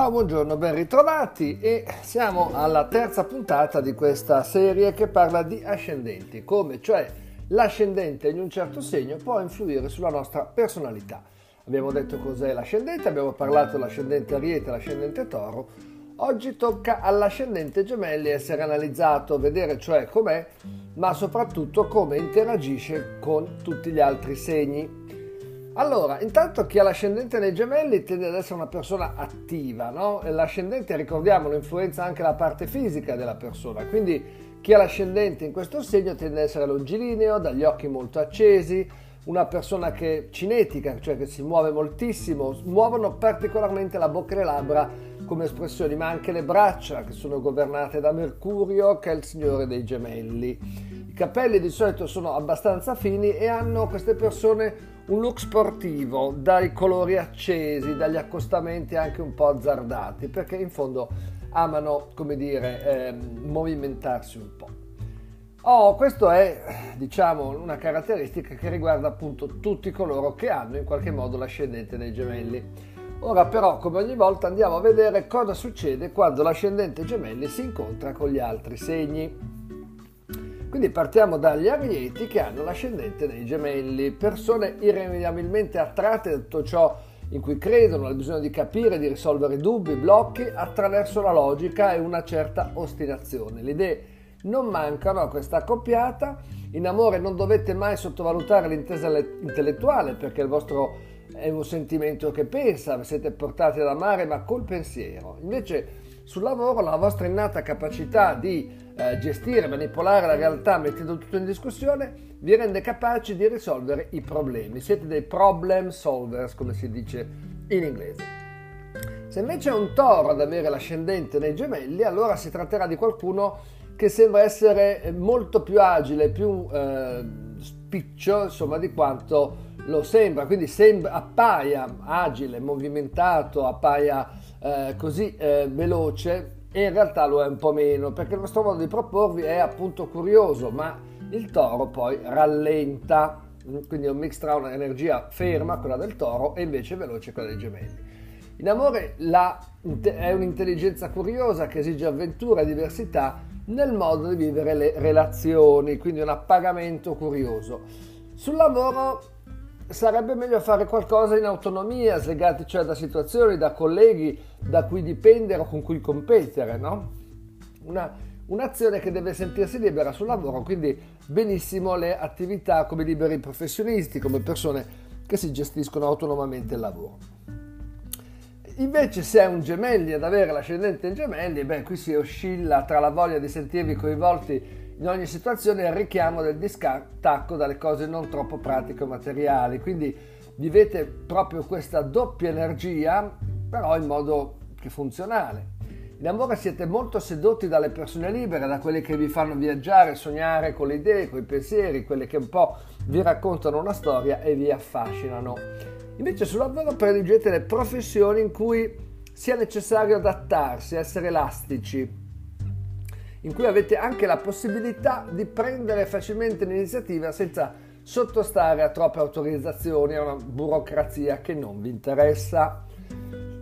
Ciao, buongiorno, ben ritrovati e siamo alla terza puntata di questa serie che parla di ascendenti, come cioè l'ascendente in un certo segno può influire sulla nostra personalità. Abbiamo detto cos'è l'ascendente, abbiamo parlato dell'ascendente Ariete e l'ascendente Toro. Oggi tocca all'ascendente Gemelli essere analizzato, vedere cioè com'è, ma soprattutto come interagisce con tutti gli altri segni. Allora, intanto chi ha l'ascendente nei gemelli tende ad essere una persona attiva, no? L'ascendente, ricordiamolo, influenza anche la parte fisica della persona, quindi chi ha l'ascendente in questo segno tende ad essere longilineo, dagli occhi molto accesi, una persona che cinetica, cioè che si muove moltissimo, muovono particolarmente la bocca e le labbra come espressioni, ma anche le braccia che sono governate da Mercurio, che è il signore dei gemelli. I capelli di solito sono abbastanza fini e hanno queste persone un look sportivo, dai colori accesi, dagli accostamenti anche un po' azzardati, perché in fondo amano, come dire, eh, movimentarsi un po'. Oh, questa è, diciamo, una caratteristica che riguarda appunto tutti coloro che hanno in qualche modo l'ascendente dei gemelli. Ora però, come ogni volta, andiamo a vedere cosa succede quando l'ascendente gemelli si incontra con gli altri segni. Quindi partiamo dagli arieti che hanno l'ascendente dei gemelli, persone irrimediabilmente attratte da tutto ciò in cui credono, al bisogno di capire, di risolvere dubbi, blocchi attraverso la logica e una certa ostinazione. Le idee non mancano a questa accoppiata. In amore non dovete mai sottovalutare l'intesa intellettuale perché il vostro è un sentimento che pensa, siete portati ad amare ma col pensiero. Invece sul lavoro la vostra innata capacità di eh, gestire, manipolare la realtà mettendo tutto in discussione vi rende capaci di risolvere i problemi. Siete dei problem solvers, come si dice in inglese. Se invece è un toro ad avere l'ascendente nei gemelli, allora si tratterà di qualcuno che sembra essere molto più agile, più eh, spiccio, insomma, di quanto lo sembra. Quindi sembra, appaia agile, movimentato, appaia eh, così eh, veloce e in realtà lo è un po' meno perché il vostro modo di proporvi è appunto curioso ma il toro poi rallenta. Quindi è un mix tra un'energia ferma quella del toro e invece veloce quella dei gemelli. In amore la, è un'intelligenza curiosa che esige avventura e diversità nel modo di vivere le relazioni quindi un appagamento curioso. Sul lavoro sarebbe meglio fare qualcosa in autonomia, slegati cioè da situazioni, da colleghi da cui dipendere o con cui competere, no? Una, un'azione che deve sentirsi libera sul lavoro, quindi benissimo le attività come liberi professionisti, come persone che si gestiscono autonomamente il lavoro. Invece se è un gemelli ad avere l'ascendente in gemelli, beh, qui si oscilla tra la voglia di sentirvi coinvolti in ogni situazione il richiamo del distacco dalle cose non troppo pratiche o materiali. Quindi vivete proprio questa doppia energia, però in modo che funzionale. In amore siete molto sedotti dalle persone libere, da quelle che vi fanno viaggiare, sognare con le idee, con i pensieri, quelle che un po' vi raccontano una storia e vi affascinano. Invece sul lavoro predigete le professioni in cui sia necessario adattarsi, essere elastici, in cui avete anche la possibilità di prendere facilmente l'iniziativa senza sottostare a troppe autorizzazioni, a una burocrazia che non vi interessa.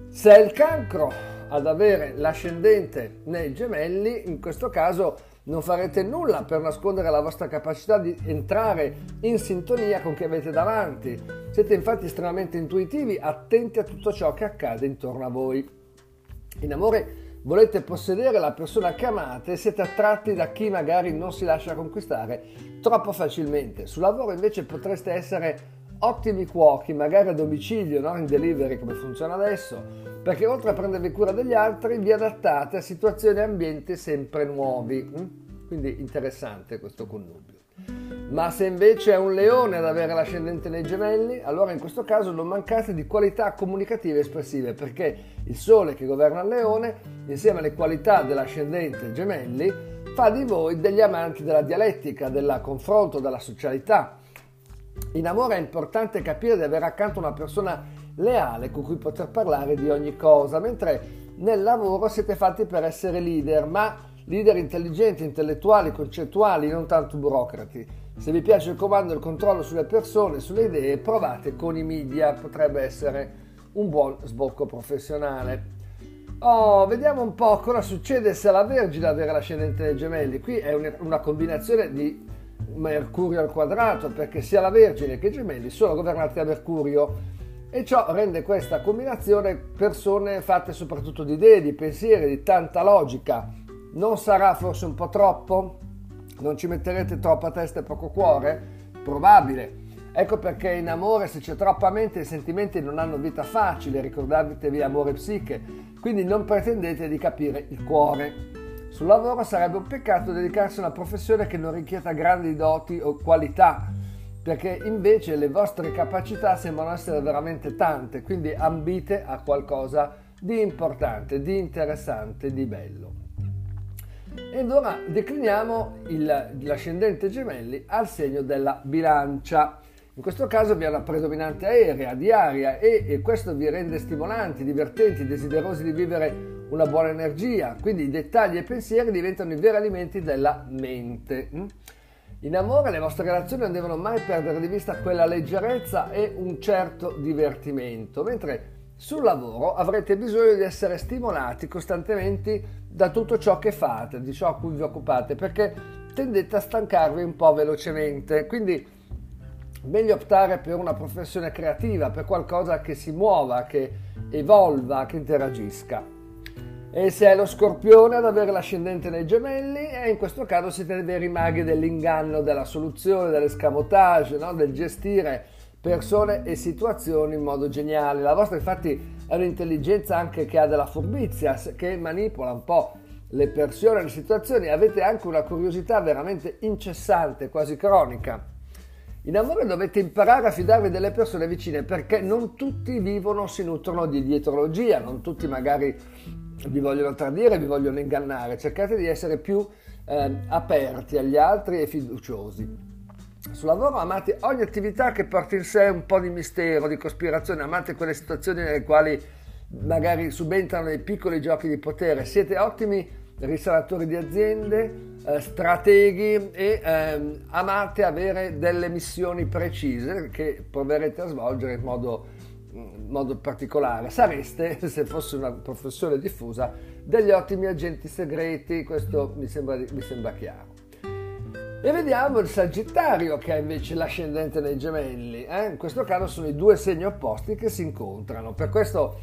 Se è il cancro ad avere l'ascendente nei gemelli, in questo caso non farete nulla per nascondere la vostra capacità di entrare in sintonia con chi avete davanti. Siete infatti estremamente intuitivi, attenti a tutto ciò che accade intorno a voi. In amore volete possedere la persona che amate e siete attratti da chi magari non si lascia conquistare troppo facilmente. Sul lavoro invece potreste essere ottimi cuochi, magari a domicilio, non in delivery come funziona adesso, perché oltre a prendervi cura degli altri vi adattate a situazioni e ambienti sempre nuovi. Mm? Quindi interessante questo connubio. Ma se invece è un leone ad avere l'ascendente nei gemelli, allora in questo caso non mancate di qualità comunicative espressive, perché il sole che governa il leone, insieme alle qualità dell'ascendente gemelli, fa di voi degli amanti della dialettica, del confronto, della socialità. In amore è importante capire di avere accanto una persona leale con cui poter parlare di ogni cosa, mentre nel lavoro siete fatti per essere leader, ma leader intelligenti, intellettuali, concettuali, non tanto burocrati. Se vi piace il comando e il controllo sulle persone, sulle idee, provate con i media, potrebbe essere un buon sbocco professionale. Oh, vediamo un po' cosa succede se la Vergine avere l'ascendente nei gemelli. Qui è una combinazione di Mercurio al quadrato, perché sia la Vergine che i gemelli sono governati da Mercurio e ciò rende questa combinazione persone fatte soprattutto di idee, di pensieri, di tanta logica. Non sarà forse un po' troppo? Non ci metterete troppa testa e poco cuore? Probabile. Ecco perché in amore se c'è troppa mente i sentimenti non hanno vita facile, ricordatevi amore psiche, quindi non pretendete di capire il cuore. Sul lavoro sarebbe un peccato dedicarsi a una professione che non richieda grandi doti o qualità, perché invece le vostre capacità sembrano essere veramente tante, quindi ambite a qualcosa di importante, di interessante, di bello. Ed ora decliniamo il, l'ascendente gemelli al segno della bilancia. In questo caso vi è una predominante aerea, di aria e, e questo vi rende stimolanti, divertenti, desiderosi di vivere una buona energia, quindi i dettagli e i pensieri diventano i veri alimenti della mente. In amore le vostre relazioni non devono mai perdere di vista quella leggerezza e un certo divertimento, mentre sul lavoro avrete bisogno di essere stimolati costantemente da tutto ciò che fate, di ciò a cui vi occupate, perché tendete a stancarvi un po' velocemente. Quindi meglio optare per una professione creativa, per qualcosa che si muova, che evolva, che interagisca. E se è lo scorpione ad avere l'ascendente nei gemelli, e in questo caso siete dei veri maghi dell'inganno, della soluzione, dell'escamotage, no? del gestire persone e situazioni in modo geniale. La vostra infatti è un'intelligenza anche che ha della furbizia, che manipola un po' le persone e le situazioni. Avete anche una curiosità veramente incessante, quasi cronica. In amore dovete imparare a fidarvi delle persone vicine perché non tutti vivono, si nutrono di dietrologia, non tutti magari vi vogliono tradire, vi vogliono ingannare, cercate di essere più eh, aperti agli altri e fiduciosi. Sul lavoro amate ogni attività che porti in sé un po' di mistero, di cospirazione, amate quelle situazioni nelle quali magari subentrano dei piccoli giochi di potere, siete ottimi ristoratori di aziende, eh, strateghi e eh, amate avere delle missioni precise che proverete a svolgere in modo in modo particolare, sareste, se fosse una professione diffusa, degli ottimi agenti segreti, questo mi sembra, mi sembra chiaro. E vediamo il Sagittario che ha invece l'ascendente nei gemelli. Eh? In questo caso sono i due segni opposti che si incontrano. Per questo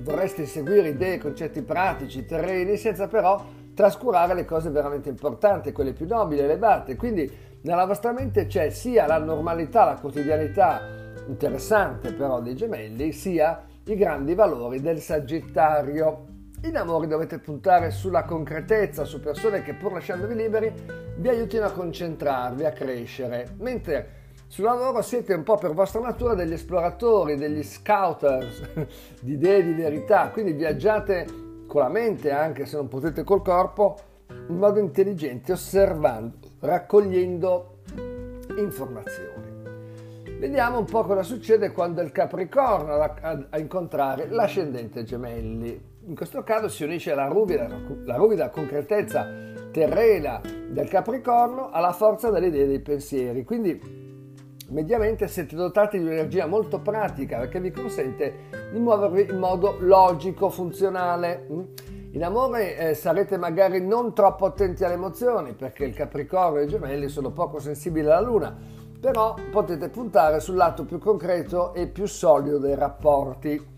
vorreste seguire idee, concetti pratici, terreni, senza però trascurare le cose veramente importanti, quelle più nobili, elevate. Quindi nella vostra mente c'è sia la normalità, la quotidianità, interessante però dei gemelli sia i grandi valori del Sagittario. In amore dovete puntare sulla concretezza, su persone che pur lasciandovi liberi vi aiutino a concentrarvi, a crescere, mentre sul lavoro siete un po' per vostra natura degli esploratori, degli scouters di idee di verità, quindi viaggiate con la mente anche se non potete col corpo in modo intelligente, osservando, raccogliendo informazioni. Vediamo un po' cosa succede quando il Capricorno a incontrare l'ascendente Gemelli. In questo caso si unisce la ruvida, la ruvida concretezza terrena del Capricorno alla forza delle idee e dei pensieri. Quindi mediamente siete dotati di un'energia molto pratica perché vi consente di muovervi in modo logico, funzionale. In amore eh, sarete magari non troppo attenti alle emozioni perché il Capricorno e i gemelli sono poco sensibili alla Luna però potete puntare sul lato più concreto e più solido dei rapporti.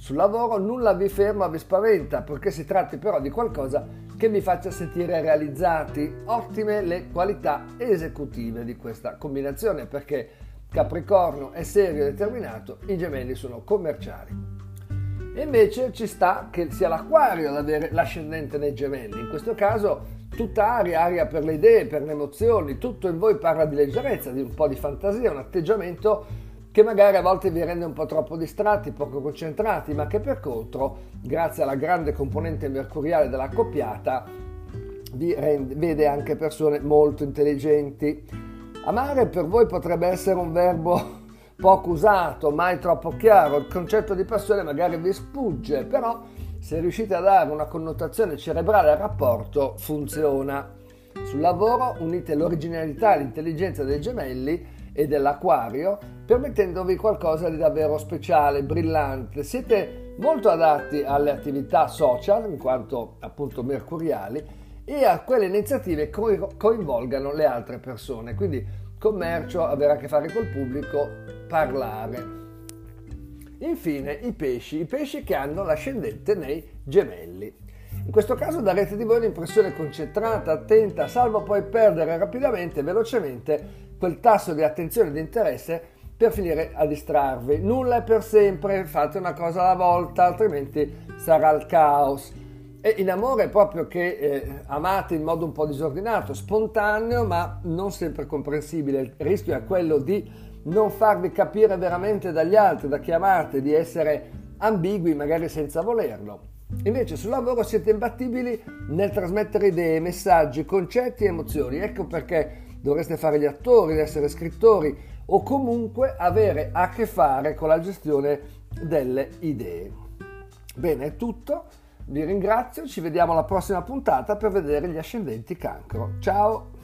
Sul lavoro nulla vi ferma, vi spaventa, perché si tratti però di qualcosa che vi faccia sentire realizzati. Ottime le qualità esecutive di questa combinazione, perché Capricorno è serio e determinato, i gemelli sono commerciali. E invece ci sta che sia l'Aquario ad avere l'ascendente nei gemelli. In questo caso tutta aria, aria per le idee, per le emozioni, tutto in voi parla di leggerezza, di un po' di fantasia, un atteggiamento che magari a volte vi rende un po' troppo distratti, poco concentrati, ma che per contro, grazie alla grande componente mercuriale della coppiata, vi rende, vede anche persone molto intelligenti. Amare per voi potrebbe essere un verbo poco usato, mai troppo chiaro, il concetto di passione magari vi sfugge, però se riuscite a dare una connotazione cerebrale al rapporto, funziona. Sul lavoro unite l'originalità e l'intelligenza dei gemelli e dell'acquario, permettendovi qualcosa di davvero speciale, brillante. Siete molto adatti alle attività social, in quanto appunto mercuriali, e a quelle iniziative che coinvolgano le altre persone. Quindi commercio, avere a che fare col pubblico, parlare. Infine i pesci, i pesci che hanno l'ascendente nei gemelli. In questo caso darete di voi un'impressione concentrata, attenta, salvo poi perdere rapidamente, velocemente quel tasso di attenzione e di interesse per finire a distrarvi. Nulla è per sempre, fate una cosa alla volta, altrimenti sarà il caos. E in amore è proprio che eh, amate in modo un po' disordinato, spontaneo, ma non sempre comprensibile. Il rischio è quello di non farvi capire veramente dagli altri, da chi amate, di essere ambigui magari senza volerlo. Invece sul lavoro siete imbattibili nel trasmettere idee, messaggi, concetti e emozioni. Ecco perché dovreste fare gli attori, essere scrittori o comunque avere a che fare con la gestione delle idee. Bene, è tutto. Vi ringrazio, ci vediamo alla prossima puntata per vedere gli ascendenti cancro. Ciao!